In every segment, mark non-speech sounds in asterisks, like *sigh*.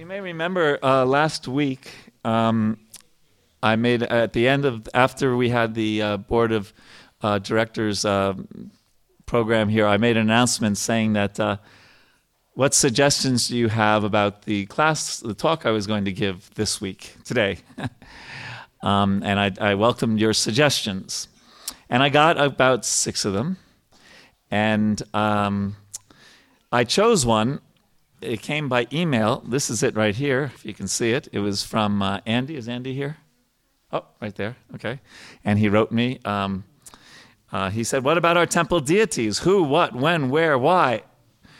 You may remember uh, last week um, I made at the end of after we had the uh, board of uh, directors uh, program here, I made an announcement saying that uh, what suggestions do you have about the class, the talk I was going to give this week today, *laughs* um, and I, I welcomed your suggestions, and I got about six of them, and um, I chose one. It came by email. This is it right here, if you can see it. It was from uh, Andy. Is Andy here? Oh, right there. Okay. And he wrote me. Um, uh, he said, What about our temple deities? Who, what, when, where, why?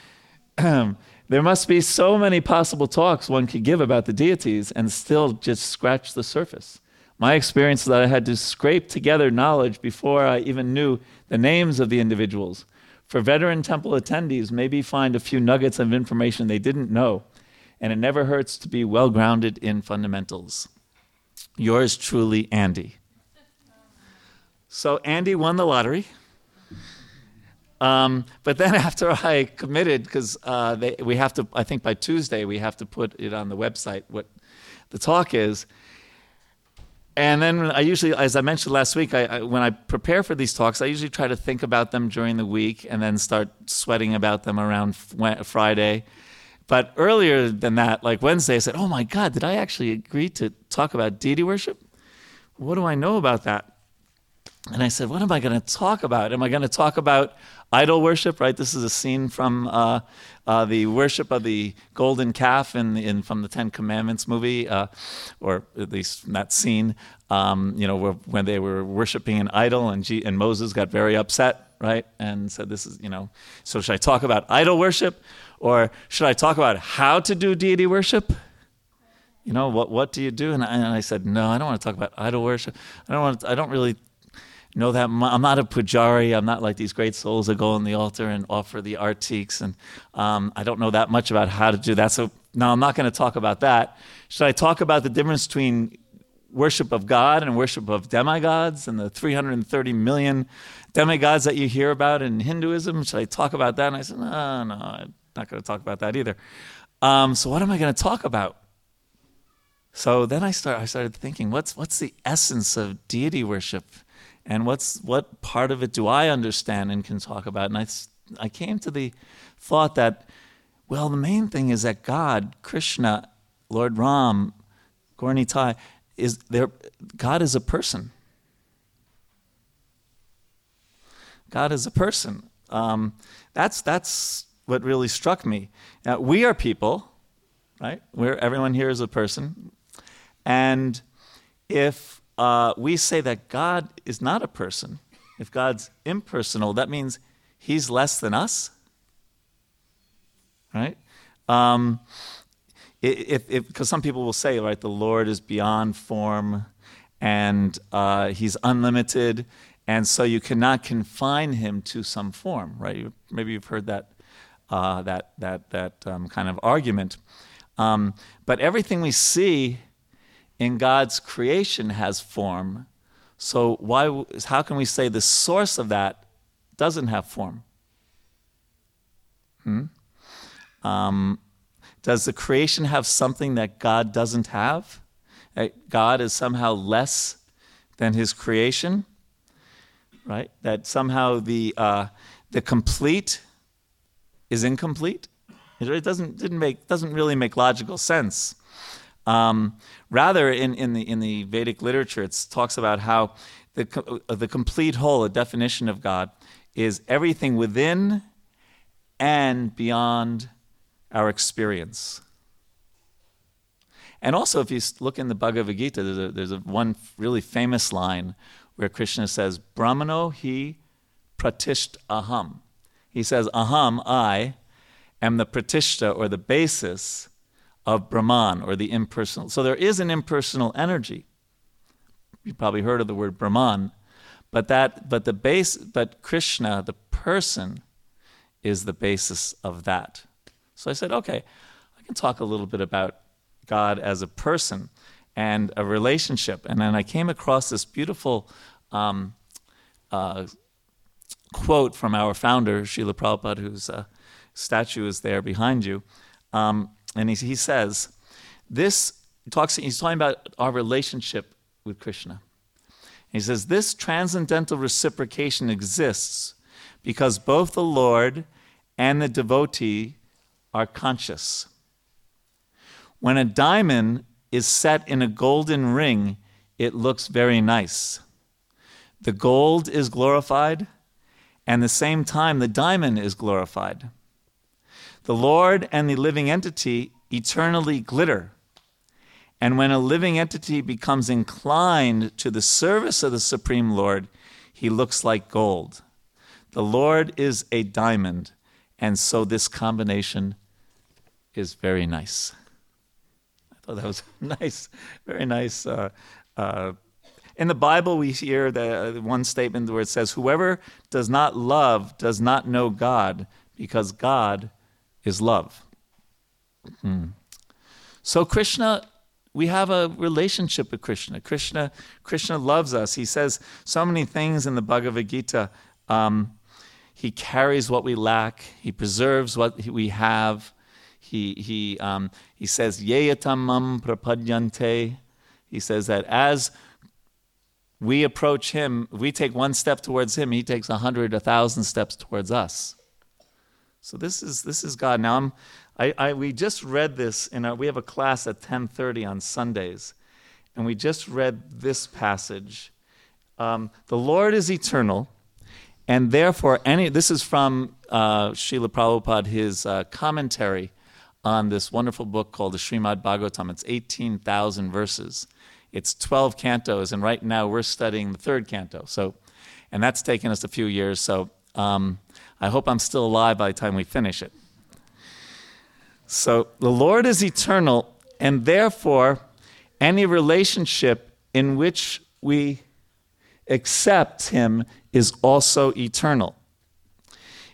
*clears throat* there must be so many possible talks one could give about the deities and still just scratch the surface. My experience is that I had to scrape together knowledge before I even knew the names of the individuals. For veteran temple attendees, maybe find a few nuggets of information they didn't know, and it never hurts to be well grounded in fundamentals. Yours truly, Andy. So Andy won the lottery. Um, but then *laughs* after I committed, because uh, we have to, I think by Tuesday we have to put it on the website what the talk is. And then I usually, as I mentioned last week, I, I, when I prepare for these talks, I usually try to think about them during the week and then start sweating about them around f- Friday. But earlier than that, like Wednesday, I said, "Oh my God, did I actually agree to talk about deity worship? What do I know about that?" And I said, What am I going to talk about? Am I going to talk about idol worship, right? This is a scene from uh, uh, the worship of the golden calf in, in from the Ten Commandments movie, uh, or at least that scene, um, you know, where, when they were worshiping an idol and, G- and Moses got very upset, right? And said, This is, you know, so should I talk about idol worship or should I talk about how to do deity worship? You know, what, what do you do? And I, and I said, No, I don't want to talk about idol worship. I don't want to, I don't really know that I'm not a pujari. I'm not like these great souls that go on the altar and offer the artiques. And um, I don't know that much about how to do that. So now I'm not going to talk about that. Should I talk about the difference between worship of God and worship of demigods and the 330 million demigods that you hear about in Hinduism? Should I talk about that? And I said, no, no, I'm not going to talk about that either. Um, so what am I going to talk about? So then I start. I started thinking, what's what's the essence of deity worship? And what's what part of it do I understand and can talk about? And I, I came to the thought that, well, the main thing is that God, Krishna, Lord Ram, Gaura Nitai, is there. God is a person. God is a person. Um, that's that's what really struck me. Now, we are people, right? We're everyone here is a person, and if uh, we say that God is not a person, if God's impersonal, that means he's less than us. Right? Um, if, because some people will say, right, the Lord is beyond form and uh, he's unlimited, and so you cannot confine him to some form, right? Maybe you've heard that, uh, that, that, that um, kind of argument. Um, but everything we see in God's creation has form. So why how can we say the source of that doesn't have form? Hmm? Um, does the creation have something that God doesn't have? God is somehow less than His creation, right? That somehow the uh, the complete is incomplete. It doesn't didn't make doesn't really make logical sense. Um, rather, in, in, the, in the Vedic literature, it talks about how the, uh, the complete whole, a definition of God, is everything within and beyond our experience. And also, if you look in the Bhagavad Gita, there's, a, there's a one really famous line where Krishna says, Brahmano hi pratisht aham. He says, Aham, I, am the pratishta or the basis of Brahman or the impersonal. So there is an impersonal energy. You probably heard of the word Brahman, but that but the base but Krishna, the person, is the basis of that. So I said, okay, I can talk a little bit about God as a person and a relationship. And then I came across this beautiful um, uh, quote from our founder, Srila Prabhupada, whose uh, statue is there behind you. Um, and he, he says, this talks, he's talking about our relationship with Krishna. He says, this transcendental reciprocation exists because both the Lord and the devotee are conscious. When a diamond is set in a golden ring, it looks very nice. The gold is glorified, and at the same time, the diamond is glorified. The Lord and the living entity eternally glitter. And when a living entity becomes inclined to the service of the Supreme Lord, he looks like gold. The Lord is a diamond, and so this combination is very nice. I thought that was *laughs* nice, very nice. Uh, uh, in the Bible, we hear the uh, one statement where it says, Whoever does not love does not know God, because God is love. Hmm. So, Krishna, we have a relationship with Krishna. Krishna, Krishna loves us. He says so many things in the Bhagavad Gita. Um, he carries what we lack. He preserves what we have. He, he, um, he says, Ye yatha mam prapadyante. He says that as we approach him, we take one step towards him, he takes a hundred, a thousand steps towards us. So this is this is God. Now I'm, I, I we just read this in our, we have a class at 10:30 on Sundays, and we just read this passage. Um, the Lord is eternal, and therefore any. This is from uh, Srila Prabhupada, his uh, commentary on this wonderful book called the Srimad Bhagavatam. It's 18,000 verses. It's 12 cantos, and right now we're studying the third canto. So, and that's taken us a few years. So um, I hope I'm still alive by the time we finish it. So the Lord is eternal, and therefore, any relationship in which we accept Him is also eternal.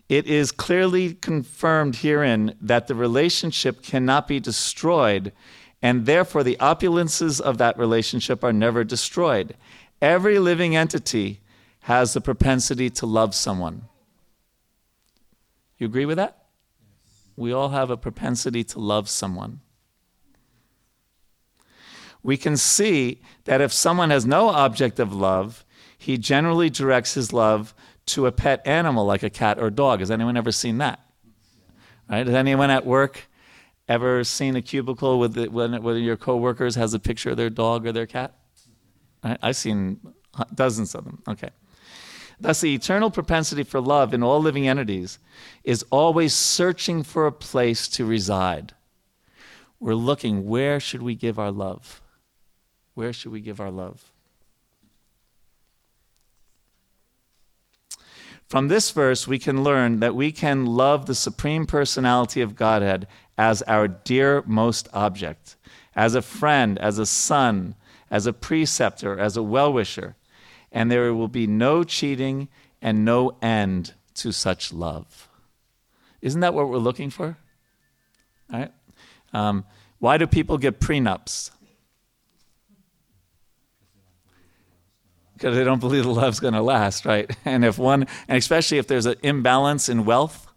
It is clearly confirmed herein that the relationship cannot be destroyed, and therefore the opulences of that relationship are never destroyed. Every living entity has the propensity to love someone. You agree with that? We all have a propensity to love someone. We can see that if someone has no object of love, he generally directs his love to a pet animal like a cat or dog. Has anyone ever seen that? Right? Has anyone at work ever seen a cubicle with the, when, one your coworkers has a picture of their dog or their cat? Right? I've seen dozens of them. Okay. Thus, the eternal propensity for love in all living entities is always searching for a place to reside. We're looking, where should we give our love? Where should we give our love? From this verse, we can learn that we can love the Supreme Personality of Godhead as our dear most object, as a friend, as a son, as a preceptor, as a well wisher and there will be no cheating and no end to such love. Isn't that what we're looking for? All right? Um, why do people get prenups? Because they don't believe the love's going to last, right? *laughs* And if one, and especially if there's an imbalance in wealth,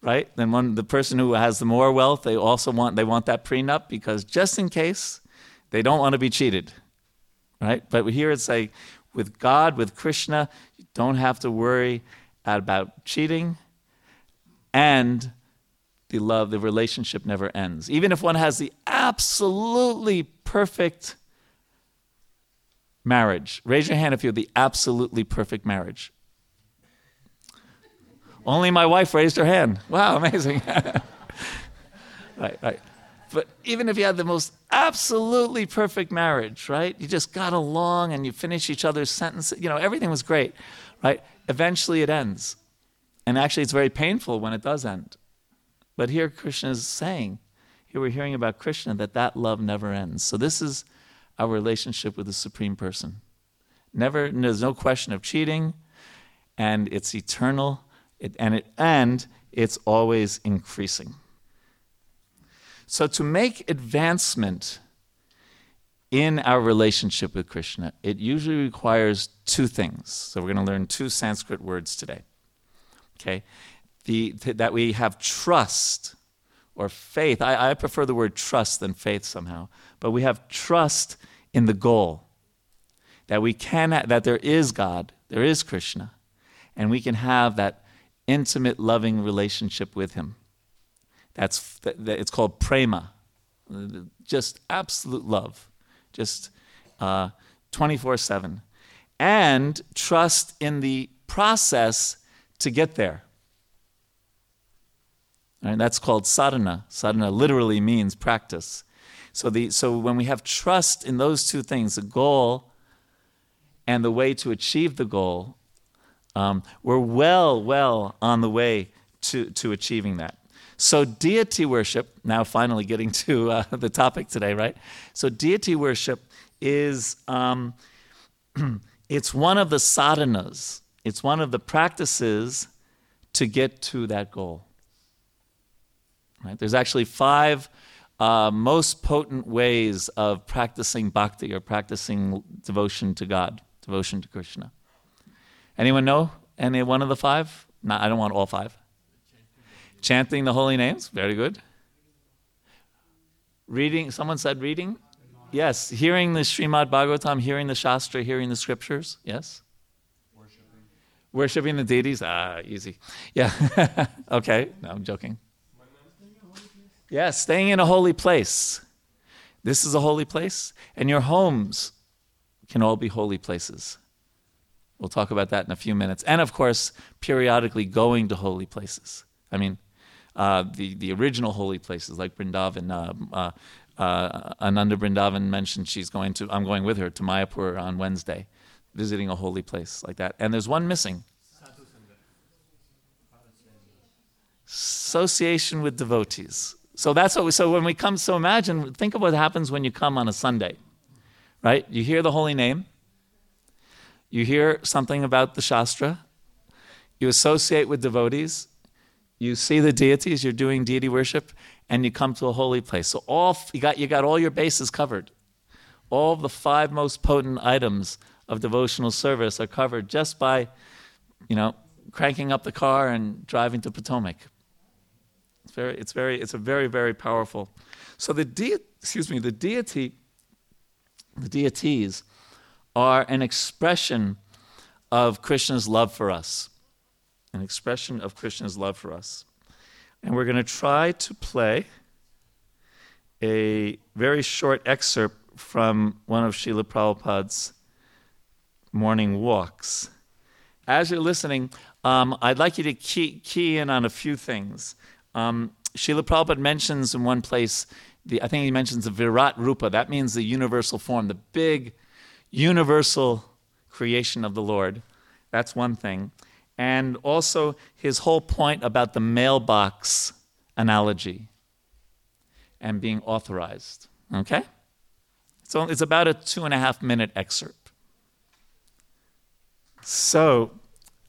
right? Then one, the person who has the more wealth, they also want they want that prenup because just in case, they don't want to be cheated, right? But here it's like with God, with Krishna, you don't have to worry about cheating, and the love, the relationship never ends. Even if one has the absolutely perfect marriage, raise your hand if you have the absolutely perfect marriage. Only my wife raised her hand. Wow, amazing. *laughs* right, right. But even if you had the most absolutely perfect marriage, right? You just got along and you finish each other's sentences, you know, everything was great, right? Eventually it ends. And actually, it's very painful when it does end. But here Krishna is saying, here we're hearing about Krishna, that that love never ends. So this is our relationship with the Supreme Person. Never, there's no question of cheating, and it's eternal, it, and, it, and it's always increasing. So to make advancement in our relationship with Krishna, it usually requires two things. So we're going to learn two Sanskrit words today. Okay? The, that we have trust or faith. I, I prefer the word trust than faith somehow, but we have trust in the goal. That we can, that there is God, there is Krishna, and we can have that intimate, loving relationship with Him. That's it's called prema, just absolute love just uh, 24 7. And trust in the process to get there. And that's called sadhana. Sadhana literally means practice. So, the, so when we have trust in those two things, the goal and the way to achieve the goal, um, we're well, well on the way to, to achieving that. So, deity worship, now finally getting to uh, *laughs* the topic today, right? So, deity worship is um, *clears throat* it's one of the sadhanas, it's one of the practices to get to that goal. Right? There's actually five uh, most potent ways of practicing bhakti or practicing devotion to God, devotion to Krishna. Anyone know any one of the five? No, I don't want all five. Chanting the holy names, very good. Reading, someone said reading? Yes, hearing the Srimad Bhagavatam, hearing the Shastra, hearing the scriptures, yes? Worshipping. The deities? Ah, easy. Yeah. *laughs* okay, no, I'm joking. Yes, staying in a holy place. This is a holy place, and your homes can all be holy places. We'll talk about that in a few minutes. And of course, periodically going to holy places. I mean, uh, the, the original holy places like Vrindavan. Uh, uh, uh, Ananda Vrindavan mentioned she's going to, I'm going with her to Mayapur on Wednesday, visiting a holy place like that. And there's one missing association with devotees. So that's what we, so when we come, so imagine, think of what happens when you come on a Sunday, right? You hear the holy name, you hear something about the Shastra, you associate with devotees, you see the deities, you're doing deity worship, and you come to a holy place. So all you got you got all your bases covered. All the five most potent items of devotional service are covered just by, you know, cranking up the car and driving to Potomac. It's very, it's very, it's a very, very powerful. So the de- excuse me, the deity, the deities, are an expression of Krishna's love for us an expression of Krishna's love for us. And we're going to try to play a very short excerpt from one of Srila Prabhupada's morning walks. As you're listening, um, I'd like you to key, key, in on a few things. Um, Srila Prabhupada mentions in one place, the, I think he mentions the Virat Rupa, that means the universal form, the big universal creation of the Lord. That's one thing and also his whole point about the mailbox analogy and being authorized. Okay? So it's about a two and a half minute excerpt. So,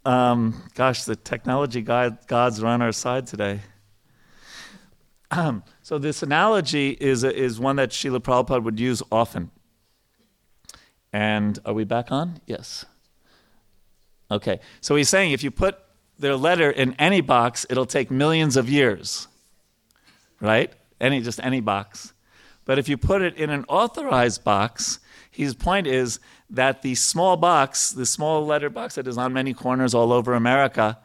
um, gosh, the technology god, gods are on our side today. Um, *clears throat* so this analogy is, is one that Srila Prabhupada would use often. And are we back on? Yes. Okay, so he's saying if you put their letter in any box, it'll take millions of years, right? Any just any box. But if you put it in an authorized box, his point is that the small box, the small letter box that is on many corners all over America,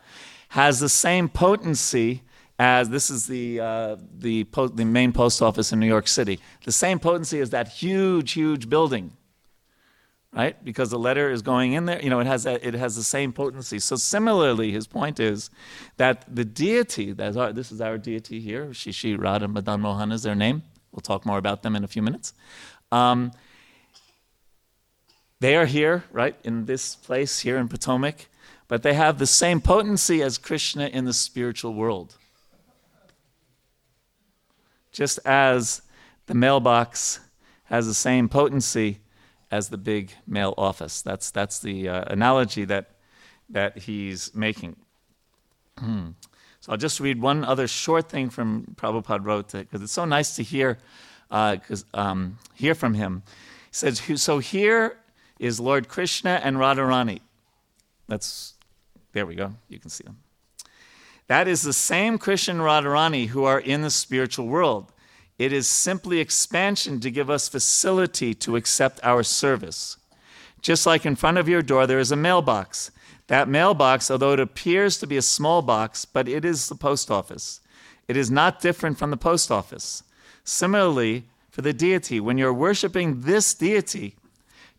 has the same potency as this is the uh, the, po- the main post office in New York City. The same potency as that huge, huge building right? Because the letter is going in there, you know, it has it has the same potency. So similarly, his point is that the deity, that's our, this is our deity here, Sri Sri, Radha, Madan Mohan is their name. We'll talk more about them in a few minutes. Um, they are here, right, in this place here in Potomac, but they have the same potency as Krishna in the spiritual world. just as the mailbox has the same potency as the big mail office. That's, that's the uh, analogy that, that he's making. Hmm. so I'll just read one other short thing from Prabhupada wrote, because it's so nice to hear, uh, um, hear from him. He says, So here is Lord Krishna and Radharani. That's, there we go, you can see them. That is the same Krishna and Radharani who are in the spiritual world. It is simply expansion to give us facility to accept our service. Just like in front of your door, there is a mailbox. That mailbox, although it appears to be a small box, but it is the post office. It is not different from the post office. Similarly, for the deity, when you're worshiping this deity,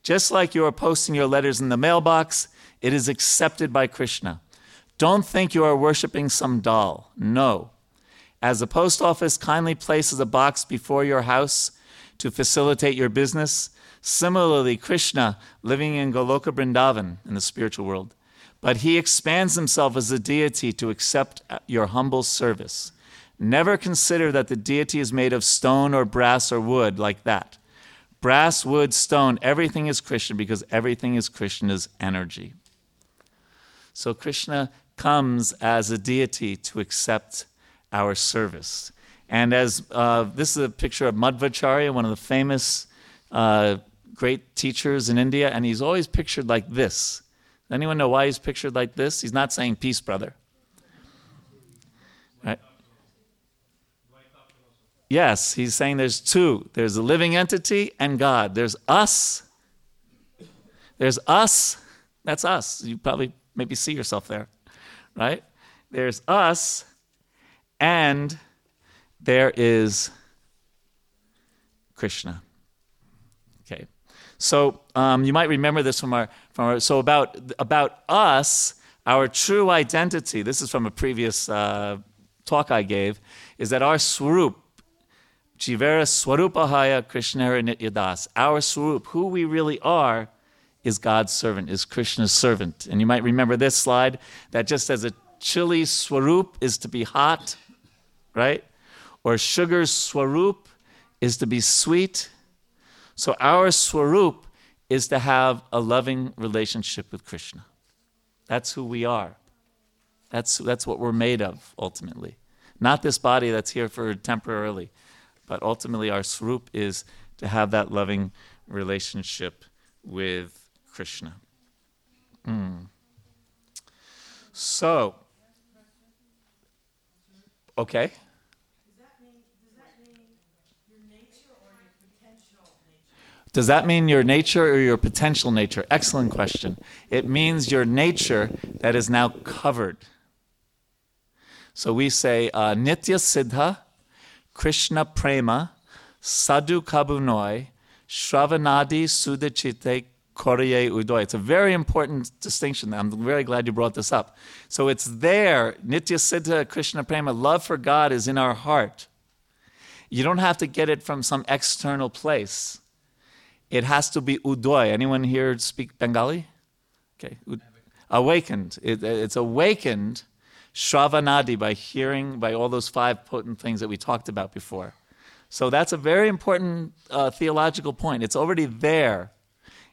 just like you are posting your letters in the mailbox, it is accepted by Krishna. Don't think you are worshiping some doll. No. As the post office kindly places a box before your house to facilitate your business, similarly, Krishna, living in Goloka Vrindavan in the spiritual world, but he expands himself as a deity to accept uh, your humble service. Never consider that the deity is made of stone or brass or wood like that. Brass, wood, stone, everything is Krishna because everything is Krishna's energy. So Krishna comes as a deity to accept our service. And as uh, this is a picture of Madhvacharya, one of the famous uh, great teachers in India, and he's always pictured like this. Anyone know why he's pictured like this? He's not saying peace, brother. Yes, he's saying there's two there's a living entity and God. There's us. There's us. That's us. You probably maybe see yourself there right? There's us, and there is Krishna. Okay, so um, you might remember this from our from our. So about about us, our true identity. This is from a previous uh, talk I gave. Is that our swarup, Jivera Swarupahaya Krishna Nityadas, our swarup, who we really are, is God's servant, is Krishna's servant. And you might remember this slide that just as a chili swarup is to be hot, right? Or sugar swarup is to be sweet. So our swarup is to have a loving relationship with Krishna. That's who we are. That's, that's what we're made of, ultimately. Not this body that's here for temporarily, but ultimately our swarup is to have that loving relationship with Krishna. Mm. So, okay. Does that mean your nature or your potential nature? Excellent question. It means your nature that is now covered. So we say uh, Nitya Siddha, Krishna Prema, Sadhu Kabunoi, Shravanadi Sudachite Korye Udoy. It's a very important distinction. I'm very glad you brought this up. So it's there. Nitya Siddha Krishna Prema, love for God is in our heart. You don't have to get it from some external place. It has to be Udoy. Anyone here speak Bengali? Okay. Awakened. It, it's awakened Shravanadi by hearing, by all those five potent things that we talked about before. So that's a very important uh, theological point. It's already there.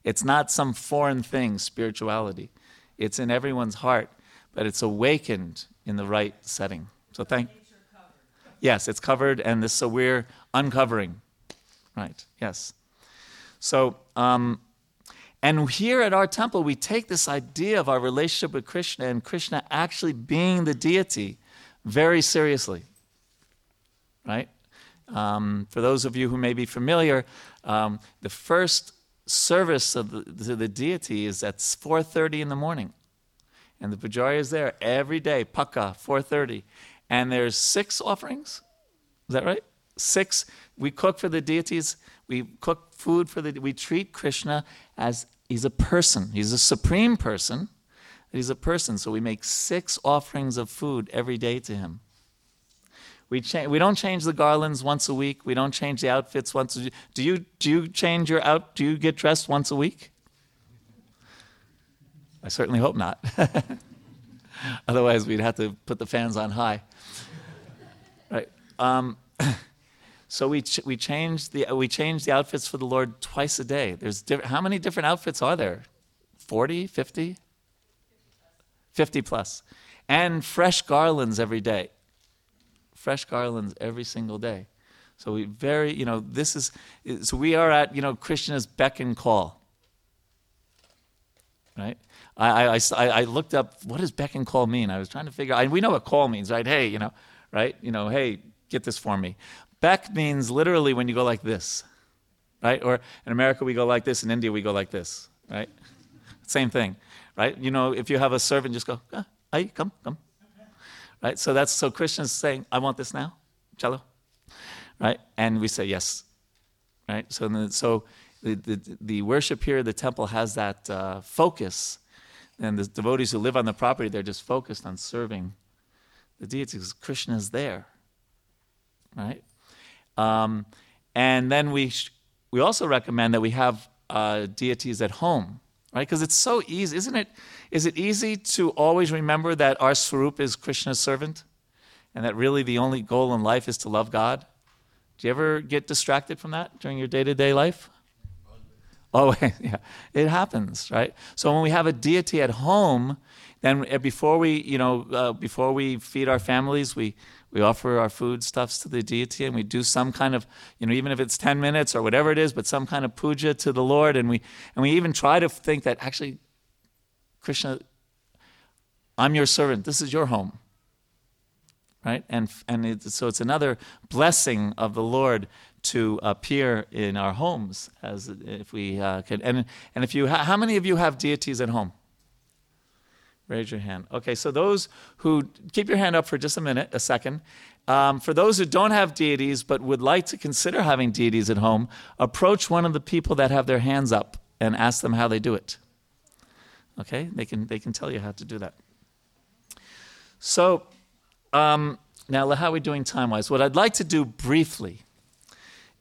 It's not some foreign thing, spirituality. It's in everyone's heart, but it's awakened in the right setting. So thank. Yes, it's covered, and this so we're uncovering. Right. Yes. So, um, and here at our temple, we take this idea of our relationship with Krishna and Krishna actually being the deity very seriously. Right? Um, for those of you who may be familiar, um, the first service of the, to the deity is at 4.30 in the morning. And the pujari is there every day, paka, 4.30. And there's six offerings. Is that right? Six. We cook for the deities. We cook food for the, we treat Krishna as he's a person. He's a supreme person. He's a person. So we make six offerings of food every day to him. We, cha- we don't change the garlands once a week. We don't change the outfits once a. Do you, do you change your out? Do you get dressed once a week? I certainly hope not. *laughs* Otherwise, we'd have to put the fans on high. Right. Um, *clears throat* So we ch- we change the we change the outfits for the Lord twice a day. There's diff- how many different outfits are there? 40, 50? 50 plus. And fresh garlands every day. Fresh garlands every single day. So we very, you know, this is so we are at, you know, Krishna's beck and call. Right? I, I, I, looked up what does beck and call mean. I was trying to figure out. We know what call means, right? Hey, you know, right? You know, hey, get this for me. Beck means literally when you go like this, right? Or in America we go like this. In India we go like this, right? Same thing, right? You know, if you have a servant, just go, ah, hey, come, come, right? So that's so Krishna's saying, I want this now, cello, right? And we say yes, right? So so the, the, the worship here, the temple has that uh, focus and the devotees who live on the property, they're just focused on serving the deities. Krishna is there, right? Um, and then we sh- we also recommend that we have uh, deities at home, right? Because it's so easy, isn't it? Is it easy to always remember that our swarup is Krishna's servant, and that really the only goal in life is to love God? Do you ever get distracted from that during your day to day life? Oh, *laughs* yeah, it happens, right? So when we have a deity at home, then uh, before we, you know, uh, before we feed our families, we we offer our foodstuffs to the deity, and we do some kind of, you know, even if it's ten minutes or whatever it is, but some kind of puja to the Lord, and we and we even try to think that actually, Krishna, I'm your servant. This is your home. Right, and and it, so it's another blessing of the Lord to appear in our homes as if we uh, could. And, and if you, ha- how many of you have deities at home? Raise your hand. Okay, so those who, keep your hand up for just a minute, a second. Um, for those who don't have deities but would like to consider having deities at home, approach one of the people that have their hands up and ask them how they do it. Okay, they can, they can tell you how to do that. So, um, now how are we doing time wise? What I'd like to do briefly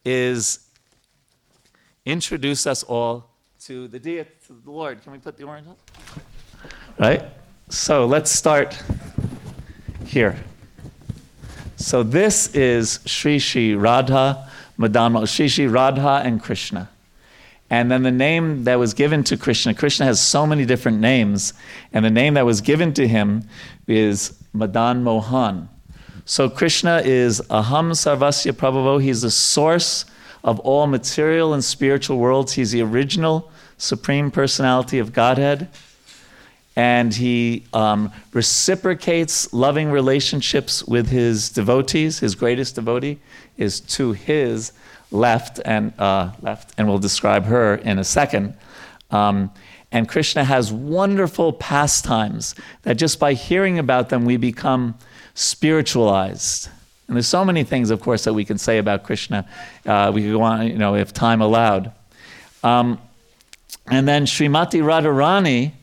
is introduce us all to the deity, to the Lord. Can we put the orange up? Right? So let's start here. So this is Sri Sri Radha Madan Sri Sri Radha and Krishna. And then the name that was given to Krishna, Krishna has so many different names, and the name that was given to him is Madan Mohan. So Krishna is Aham Sarvasya Prabhavo. He's the source of all material and spiritual worlds. He's the original supreme personality of Godhead. And he um, reciprocates loving relationships with his devotees. His greatest devotee is to his left, and uh, left, and we'll describe her in a second. Um, and Krishna has wonderful pastimes that just by hearing about them, we become spiritualized. And there's so many things, of course, that we can say about Krishna. Uh, we could go on, you know, if time allowed. Um, and then Srimati Radharani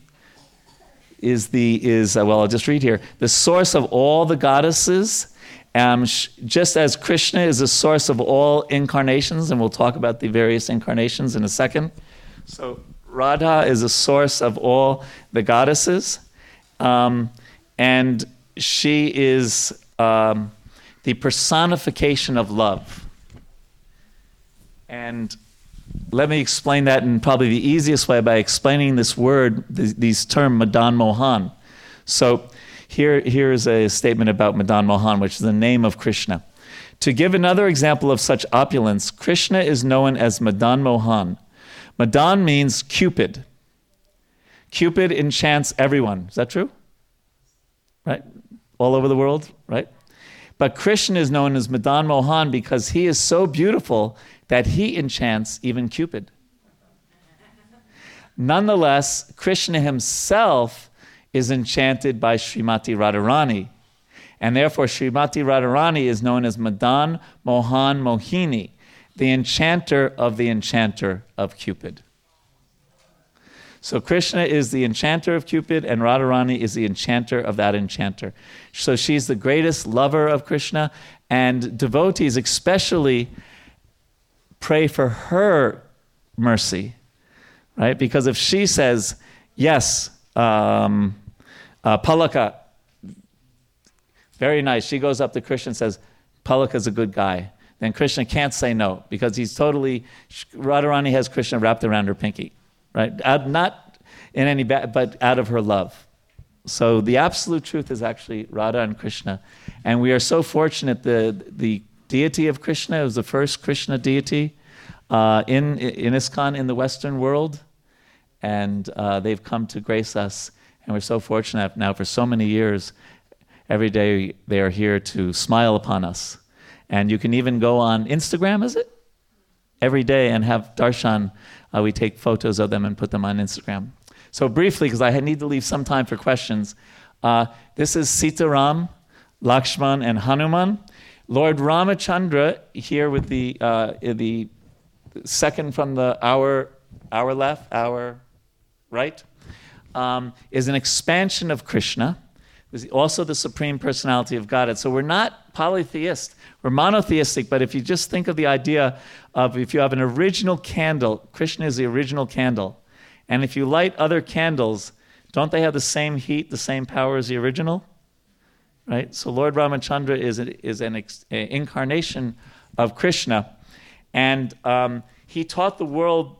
is the is uh, well, I'll just read here the source of all the goddesses. Um, sh- just as Krishna is the source of all incarnations, and we'll talk about the various incarnations in a second. So Radha is the source of all the goddesses, um, and she is um, the personification of love. And let me explain that in probably the easiest way by explaining this word, th- these term Madan Mohan. So here, here is a statement about Madan Mohan, which is the name of Krishna. To give another example of such opulence, Krishna is known as Madan Mohan. Madan means Cupid. Cupid enchants everyone. Is that true? Right? all over the world, right? But Krishna is known as Madan Mohan because he is so beautiful that he enchants even Cupid. Nonetheless, Krishna himself is enchanted by Srimati Radharani. And therefore, Srimati Radharani is known as Madan Mohan Mohini, the enchanter of the enchanter of Cupid. So Krishna is the enchanter of Cupid, and Radharani is the enchanter of that enchanter. So she's the greatest lover of Krishna, and devotees especially pray for her mercy, right? Because if she says, yes, um, uh, Palaka, very nice, she goes up to Krishna and says, Palaka's a good guy. then Krishna can't say no because he's totally, Radharani has Krishna wrapped around her pinky, right? Out, not in any bad, but out of her love. So the absolute truth is actually Radha and Krishna. And we are so fortunate the, the deity of Krishna was the first Krishna deity uh, in, in ISKCON in the Western world. And uh, they've come to grace us. And we're so fortunate now for so many years. Every day they are here to smile upon us. And you can even go on Instagram, is it? Every day and have darshan. Uh, we take photos of them and put them on Instagram. So, briefly, because I need to leave some time for questions, uh, this is Sitaram, Lakshman, and Hanuman. Lord Ramachandra, here with the, uh, the second from the our, our left, our right, um, is an expansion of Krishna. Is also the supreme personality of Godhead. So we're not polytheist, we're monotheistic, but if you just think of the idea of if you have an original candle, Krishna is the original candle, and if you light other candles, don't they have the same heat, the same power as the original? Right? So Lord Ramachandra is, is an ex, incarnation of Krishna. And um, he taught the world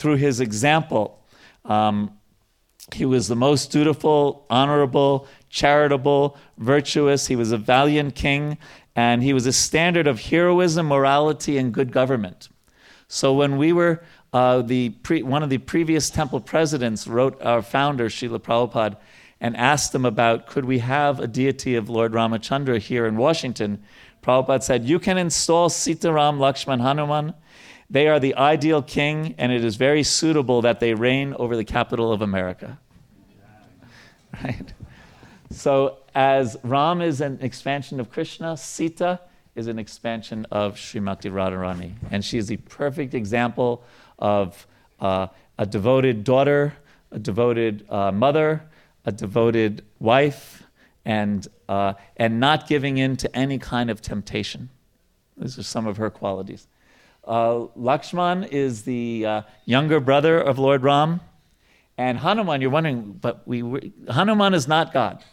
through his example. Um, he was the most dutiful, honorable, charitable, virtuous. He was a valiant king, and he was a standard of heroism, morality, and good government. So when we were uh, the pre, one of the previous temple presidents wrote our founder, Srila Prabhupada, and asked him about could we have a deity of Lord Ramachandra here in Washington. Prabhupada said, You can install Sitaram Lakshman Hanuman. They are the ideal king, and it is very suitable that they reign over the capital of America. *laughs* Right? So, as Ram is an expansion of Krishna, Sita is an expansion of Srimati Radharani. And she is the perfect example of uh, a devoted daughter, a devoted uh, mother, a devoted wife, and, uh, and not giving in to any kind of temptation. These are some of her qualities. Uh, Lakshman is the uh, younger brother of Lord Ram. And Hanuman, you're wondering, but we, Hanuman is not God.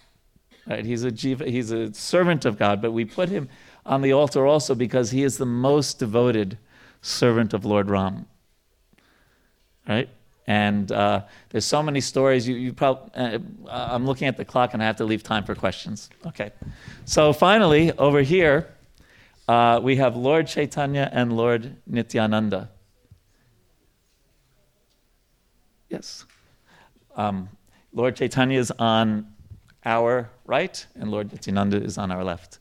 Right? He's, a jiva, he's a servant of God, but we put him on the altar also because he is the most devoted servant of Lord Ram right? And uh, there's so many stories. You, you probably, uh, I'm looking at the clock and I have to leave time for questions. Okay. So finally, over here, uh, we have Lord Chaitanya and Lord Nityananda. Yes. Um, Lord Chaitanya is on our right, and Lord Nityananda is on our left.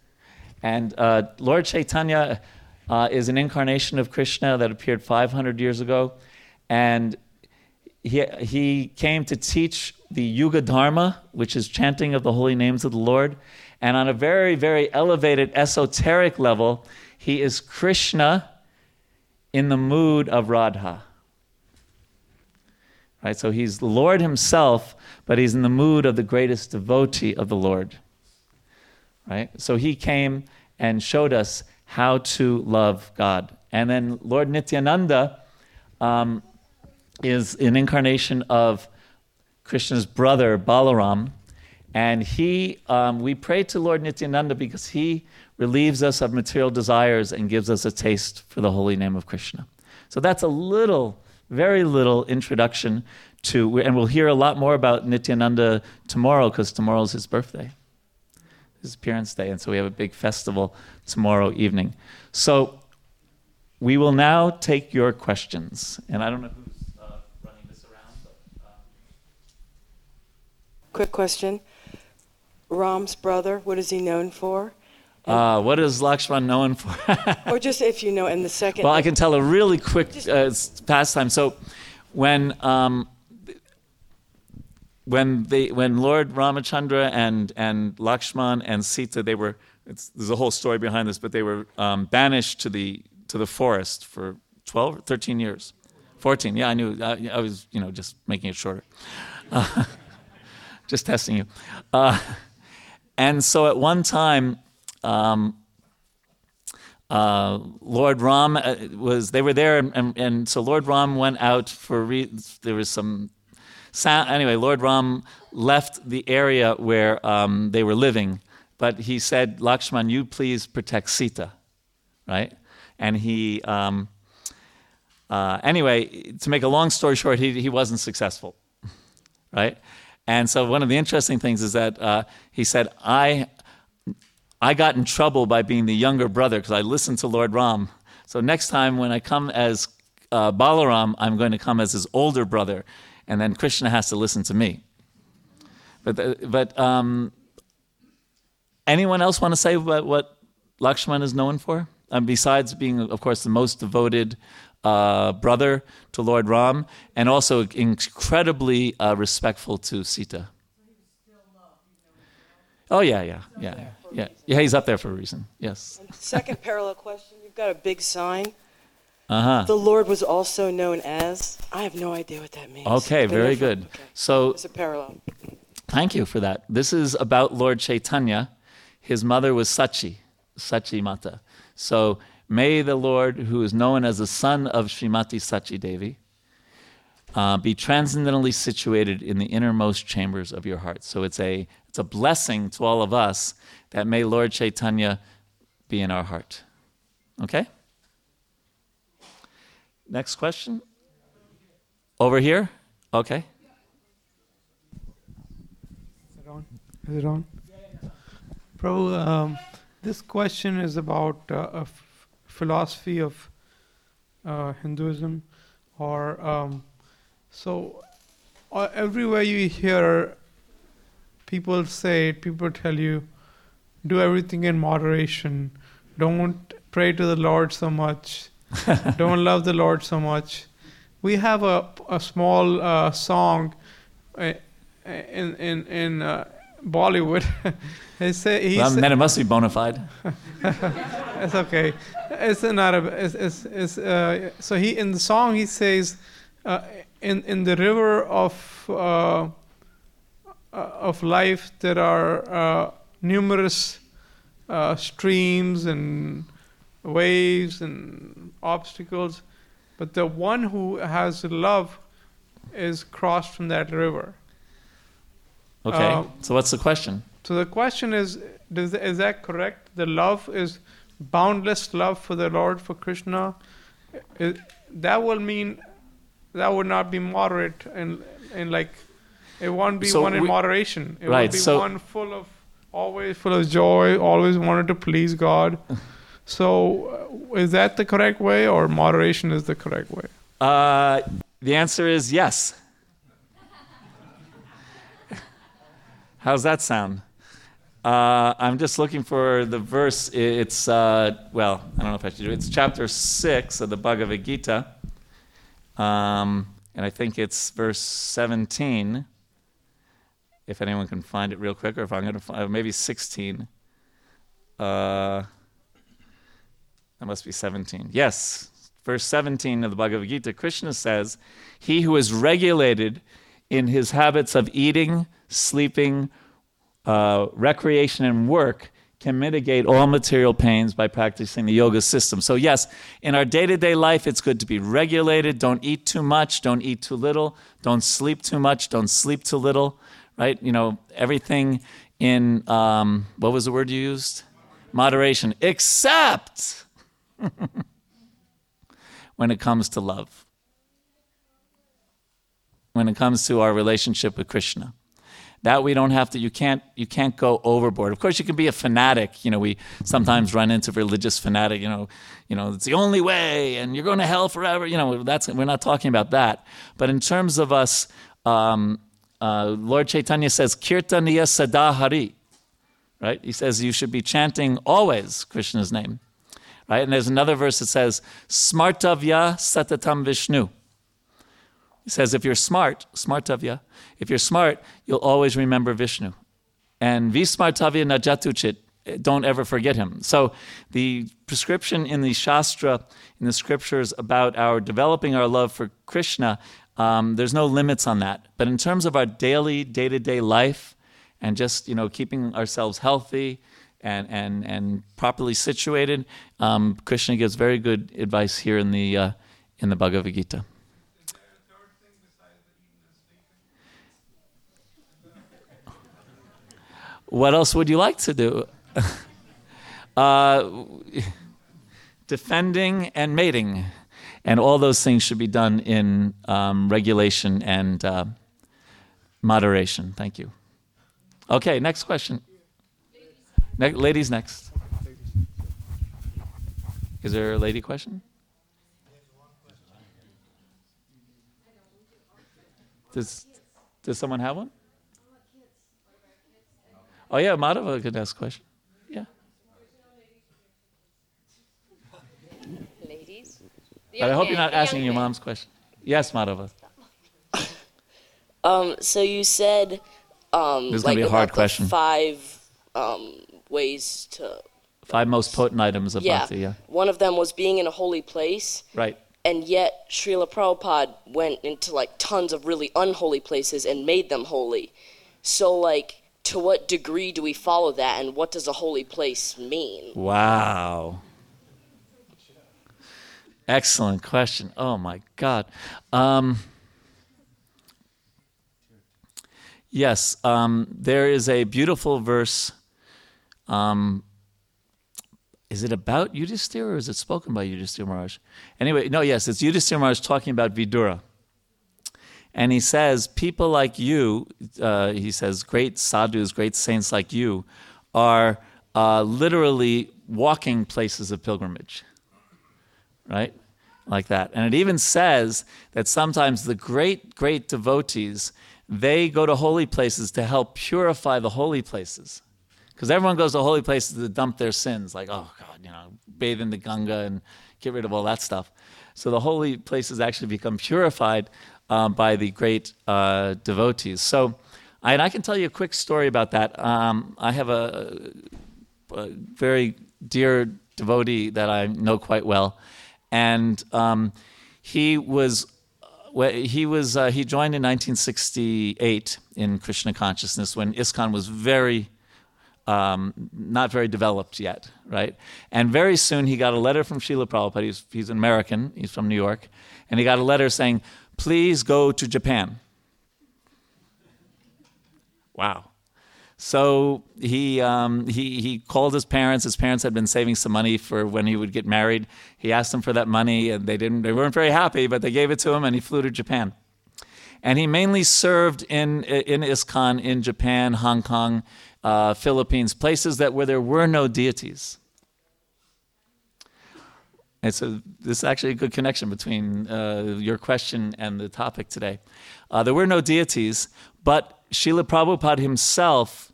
And uh, Lord Chaitanya uh, is an incarnation of Krishna that appeared 500 years ago and he, he came to teach the Yuga Dharma, which is chanting of the holy names of the Lord. And on a very, very elevated esoteric level, he is Krishna in the mood of Radha. Right? So he's the Lord himself, but he's in the mood of the greatest devotee of the Lord. Right? So he came and showed us how to love God. And then Lord Nityananda um, is an incarnation of Krishna's brother, Balaram. And he, um, we pray to Lord Nityananda because he relieves us of material desires and gives us a taste for the holy name of Krishna. So that's a little, very little introduction to, and we'll hear a lot more about Nityananda tomorrow because tomorrow's his birthday, his appearance day. And so we have a big festival tomorrow evening. So we will now take your questions. And I don't know who. Uh, uh, Quick question. Ram's brother, what is he known for? Uh, what is Lakshman known for? *laughs* or just if you know, in the second. Well, I can tell a really quick uh, pastime. So, when um, when they when Lord Ramachandra and and Lakshman and Sita they were there's a whole story behind this, but they were um, banished to the to the forest for 12 13 years, 14. Yeah, I knew. I, I was you know just making it shorter. Uh, *laughs* just testing you. Uh, and so at one time, um, uh, Lord Ram uh, was, they were there, and, and, and, so Lord Ram went out for, re- there was some sound. Anyway, Lord Ram left the area where um, they were living, but he said, Lakshman, you please protect Sita, right? and he. Um, uh, anyway, to make a long story short, he, he wasn't successful, right? And so one of the interesting things is that uh, he said, I, I got in trouble by being the younger brother because I listened to Lord Ram. So next time when I come as uh, Balaram, I'm going to come as his older brother, and then Krishna has to listen to me. But, uh, but um, anyone else want to say what, what Lakshman is known for? Um, besides being, of course, the most devoted uh, brother to Lord Ram, and also incredibly uh, respectful to Sita. Oh yeah, yeah, yeah, yeah, yeah. He's up there for a reason. Yes. Second parallel question: You've got a big sign. Uh huh. The Lord was also known as. I have no idea what that means. Okay, very good. Okay. So It's a parallel. Thank you for that. This is about Lord Chaitanya. His mother was Sachi, Sachi Mata. So may the Lord, who is known as the son of Srimati Sachi Devi, uh, be transcendently situated in the innermost chambers of your heart. So it's a, it's a blessing to all of us that may Lord Chaitanya be in our heart. Okay? Next question. Over here? Okay. Is it on? Is it on? Prabhu, um, this question is about uh, a f- philosophy of uh, Hinduism, or um, so uh, everywhere you hear people say, it, people tell you, do everything in moderation. Don't pray to the Lord so much. *laughs* Don't love the Lord so much. We have a, a small uh, song uh, in in in uh, Bollywood. *laughs* he say he Well, say- then it must be bona fide. *laughs* it's okay. It's not a. It's, it's, it's, uh, so he in the song he says, uh, in in the river of uh, of life there are uh, numerous uh, streams and waves and obstacles, but the one who has love is crossed from that river. Okay. Uh, so what's the question? So the question is, does, is that correct? The love is boundless love for the Lord, for Krishna. It, that will mean that would not be moderate and and like it won't be So one in we- moderation. It Right, would be so- one full of always full of joy, always wanted to please God. *laughs* So uh, is that the correct way, or moderation is the correct way? Uh, the answer is yes. *laughs* How's that sound? Uh, I'm just looking for the verse. It's, uh, well, I don't know if I should do it. It's chapter 6 of the Bhagavad Gita. Um, and I think it's verse 17. If anyone can find it real quick, or if I'm going to find maybe 16. Uh, that must be 17. Yes, verse 17 of the Bhagavad Gita, Krishna says, He who is regulated in his habits of eating, sleeping, uh, recreation, and work can mitigate all material pains by practicing the yoga system. So, yes, in our day to day life, it's good to be regulated. Don't eat too much, don't eat too little, don't sleep too much, don't sleep too little, right? You know, everything in, um, what was the word you used? Moderation, except *laughs* when it comes to love, when it comes to our relationship with Krishna. That we don't have to. You can't. You can't go overboard. Of course, you can be a fanatic. You know, we sometimes run into religious fanatic. You know, you know, it's the only way, and you're going to hell forever. You know, that's we're not talking about that. But in terms of us, um, uh, Lord Chaitanya says, "Kirtaniya sadahari," right? He says you should be chanting always Krishna's name right? And there's another verse that says, Smartavya Satatam Vishnu. He says, if you're smart, Smartavya, if you're smart, you'll always remember Vishnu. And Vismartavya Najatuchit, don't ever forget him. So the prescription in the Shastra, in the scriptures about our developing our love for Krishna, um, there's no limits on that. But in terms of our daily, day to day life, and just you know keeping ourselves healthy, and, and, and properly situated. Um, Krishna gives very good advice here in the, uh, in the Bhagavad Gita. What else would you like to do? *laughs* uh, defending, and mating. And all those things should be done in um, regulation and uh, moderation. Thank you. Okay, next question. Ne- ladies next. Is there a lady question? Does, does someone have one? Oh, yeah, Madhava could ask a question. Yeah. Ladies? But I hope you're not asking your mom's question. Yes, Madhava. Um, so you said, um, This is gonna like be a hard about the question. five um, ways to. Five most potent items of Yeah. bhakti. Yeah. One of them was being in a holy place, Right. and yet Srila Prabhupada went into like tons of really unholy places and made them holy. So, like, to what degree do we follow that, and what does a holy place mean? Wow. Excellent question. Oh my God. Um, yes, um, there is a beautiful verse. Um, is it about Yudhisthira or is it spoken by Yudhisthira Maharaj? Anyway, no, yes, it's Yudhisthira Maharaj talking about Vidura. And he says, people like you, uh, he says, great sadhus, great saints like you, are uh, literally walking places of pilgrimage, right? Like that. And it even says that sometimes the great, great devotees, they go to holy places to help purify the holy places. Because everyone goes to holy places to dump their sins, like, oh God, you know, bathe in the Ganga and get rid of all that stuff. So the holy places actually become purified um, by the great uh, devotees. So, and I can tell you a quick story about that. Um, I have a, a very dear devotee that I know quite well, and um, he was he was uh, he joined in 1968 in Krishna consciousness when ISKCON was very um, not very developed yet, right? And very soon he got a letter from Srila Prabhupada. He's, he's an American, he's from New York. And he got a letter saying, please go to Japan. Wow. So he, um, he, he called his parents. His parents had been saving some money for when he would get married. He asked them for that money, and they, didn't, they weren't very happy, but they gave it to him, and he flew to Japan. And he mainly served in, in ISKCON in Japan, Hong Kong, uh, Philippines, places that where there were no deities. It's a, this is actually a good connection between uh, your question and the topic today. Uh, there were no deities, but Srila Prabhupada himself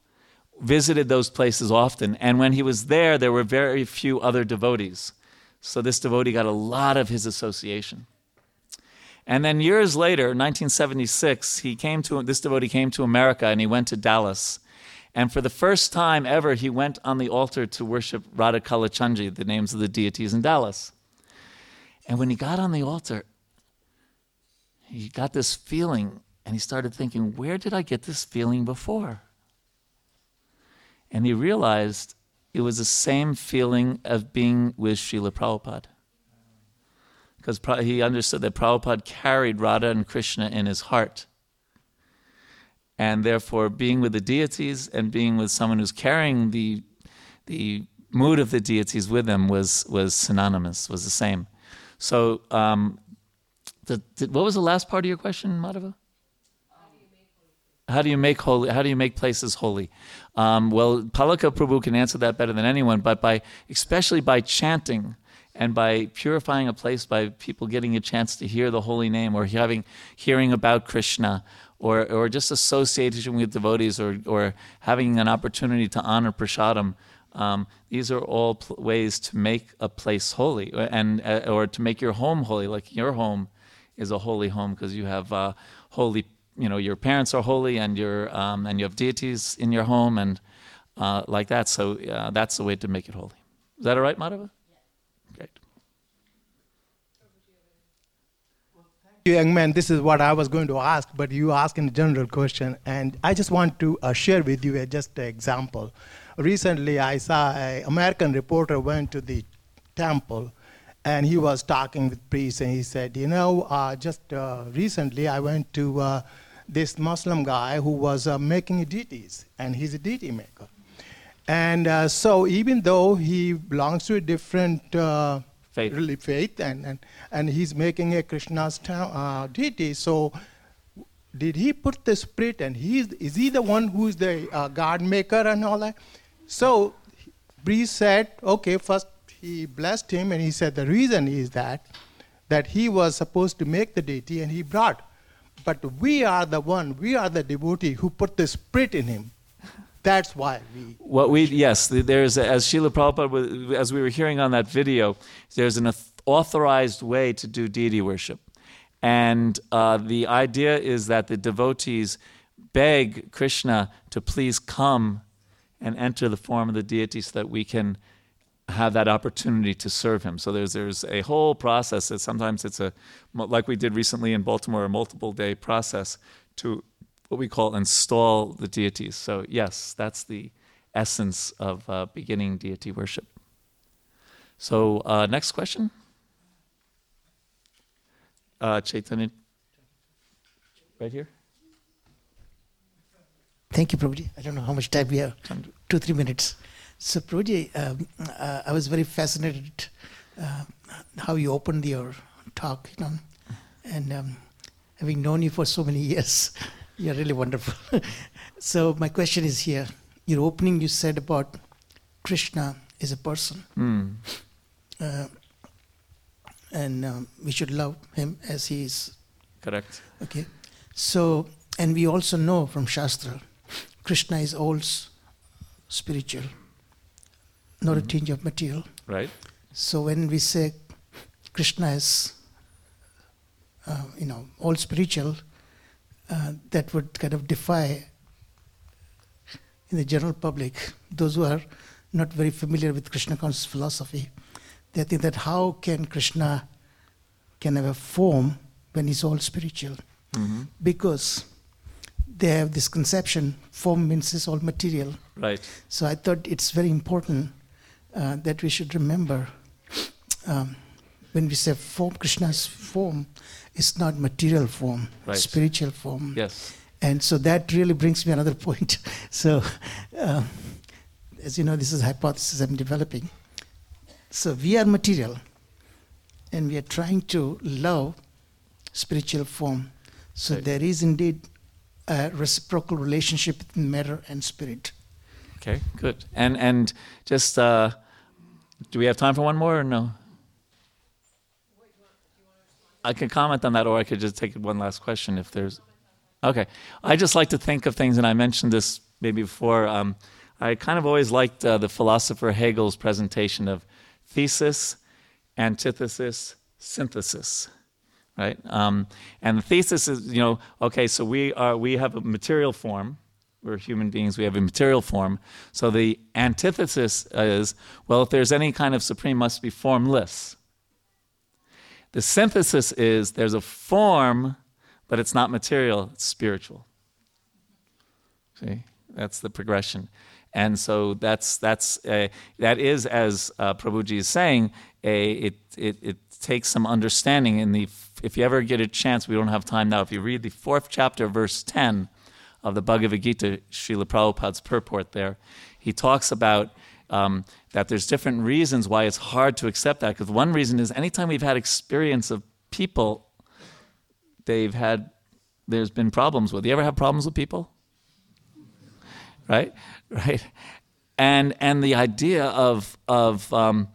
visited those places often. And when he was there, there were very few other devotees. So this devotee got a lot of his association. And then years later, 1976, he came to this devotee came to America and he went to Dallas. And for the first time ever, he went on the altar to worship Radha Kalachandji, the names of the deities in Dallas. And when he got on the altar, he got this feeling and he started thinking, where did I get this feeling before? And he realized it was the same feeling of being with Srila Prabhupada. Because he understood that Prabhupada carried Radha and Krishna in his heart. And therefore, being with the deities and being with someone who's carrying the, the mood of the deities with them was, was synonymous, was the same. So, um, the, what was the last part of your question, Madhava? How do you make holy? How do you make places holy? Um, well, Palaka Prabhu can answer that better than anyone. But by especially by chanting and by purifying a place by people getting a chance to hear the holy name or having hearing about Krishna or or just association with devotees or or having an opportunity to honor prasadam. Um, these are all pl- ways to make a place holy and uh, or to make your home holy. Like your home is a holy home because you have uh, holy you know your parents are holy and your um, and you have deities in your home and uh, like that. So uh, that's the way to make it holy. Is that all right, Madhava? Great. you, young man, this is what I was going to ask, but you asked in a general question, and I just want to uh, share with you a, just an example. Recently, I saw an American reporter went to the temple, and he was talking with priests, and he said, you know, uh, just uh, recently I went to uh, this Muslim guy who was uh, making deities, and he's a deity maker. And uh, so even though he belongs to a different uh, Faith. really faith, and, and, and he's making a Krishna's ta- uh, deity. So, did he put the spirit, and he is he the one who is the uh, God maker and all that? So, Breeze said, okay, first he blessed him, and he said the reason is that that he was supposed to make the deity, and he brought. But we are the one, we are the devotee who put the spirit in him. That's why we. What we yes, there's as Srila Prabhupada, as we were hearing on that video, there's an authorized way to do deity worship, and uh, the idea is that the devotees beg Krishna to please come and enter the form of the deity so that we can have that opportunity to serve him. So there's there's a whole process that sometimes it's a like we did recently in Baltimore, a multiple day process to what we call install the deities. So yes, that's the essence of uh, beginning deity worship. So uh, next question, uh, Chaitanya, right here. Thank you, Prabhuji. I don't know how much time we have. Two, three minutes. So, Prabhuji, um, uh, I was very fascinated uh, how you opened your talk, you know, and um, having known you for so many *laughs* years, you're really wonderful. *laughs* so, my question is here. Your opening, you said about Krishna is a person, Mm. uh, and um, we should love him as he is Correct. Okay. So, and we also know from Shastra, Krishna is all s- spiritual, not a tinge of material. Right. So when we say Krishna is, uh, you know, all spiritual, uh, that would kind of defy in the general public those who are not very familiar with Krishna conscious philosophy. They think that how can Krishna can have a form when he's all spiritual? hmm Because they have this conception form means it's all material. Right. So I thought it's very important uh, that we should remember um, when we say form, Krishna's form is not material form, Right. spiritual form. Yes. And so that really brings me another *laughs* point. So, uh, as you know, this is a hypothesis I'm developing. So we are material, and we are trying to love spiritual form. So Right. there is indeed a reciprocal relationship between matter and spirit. Okay. Good. And and just uh, do we have time for one more or no? I can comment on that, or I could just take one last question if there's. Okay. I just like to think of things, and I mentioned this maybe before. Um, I kind of always liked uh, the philosopher Hegel's presentation of thesis, antithesis, synthesis, right? Um, and the thesis is, you know, okay, so we are we have a material form. We're human beings. We have a material form. So the antithesis is, well, if there's any kind of supreme, must be formless. The synthesis is there's a form, but it's not material, it's spiritual. See, that's the progression. And so that's, that's that is, as uh, Prabhuji is saying, a, it, it, it takes some understanding. In the, if you ever get a chance, we don't have time now, if you read the fourth chapter, verse 10 of the Bhagavad Gita, Srila Prabhupada's purport there, he talks about um, that there's different reasons why it's hard to accept that. Because one reason is anytime we've had experience of people, they've had, there's been problems with. You ever have problems with people? Right, *laughs* right, and and the idea of of um,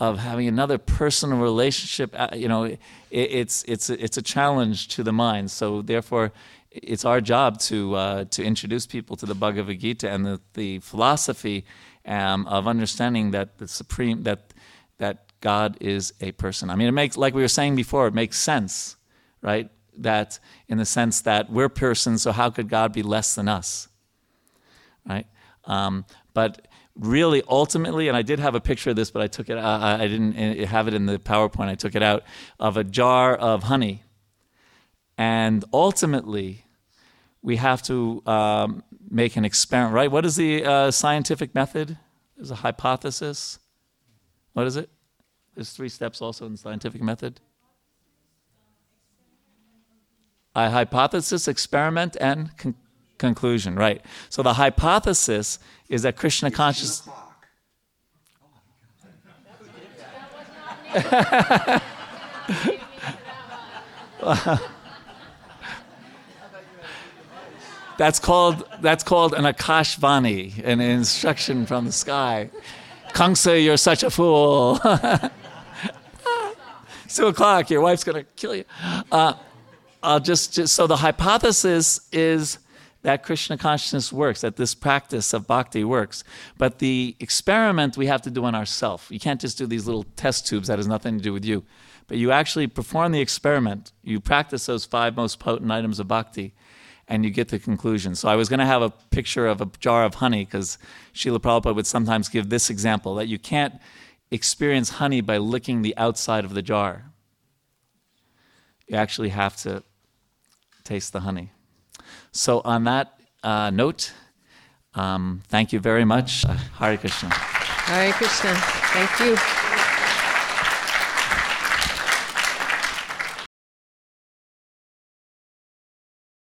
of having another personal relationship, uh, you know, it, it's it's it's a challenge to the mind. So therefore, it's our job to uh, to introduce people to the Bhagavad Gita and the, the philosophy um, of understanding that the supreme that that God is a person. I mean, it makes like we were saying before, it makes sense, right? That in the sense that we're persons, so how could God be less than us, right? Um, but really, ultimately, and I did have a picture of this, but I took it. I didn't have it in the PowerPoint. I took it out of a jar of honey, and ultimately, we have to um, make an experiment. Right? What is the uh, scientific method? There's a hypothesis. What is it? There's three steps also in the scientific method. A hypothesis, experiment, and con- conclusion. Right. So the hypothesis is that Krishna consciousness. *laughs* *laughs* *laughs* That's called that's called an akashvani, an instruction from the sky. Kangsa, you're such a fool. *laughs* Two o'clock. Your wife's gonna kill you. Uh, I'll just, just so the hypothesis is that Krishna consciousness works, that this practice of bhakti works. But the experiment we have to do on ourselves. You can't just do these little test tubes that has nothing to do with you. But you actually perform the experiment. You practice those five most potent items of bhakti, and you get the conclusion. So I was going to have a picture of a jar of honey because Srila Prabhupada would sometimes give this example that you can't experience honey by licking the outside of the jar. You actually have to taste the honey. So, on that uh, note, um, thank you very much. Uh, Hare Krishna. Hare Krishna. Thank you.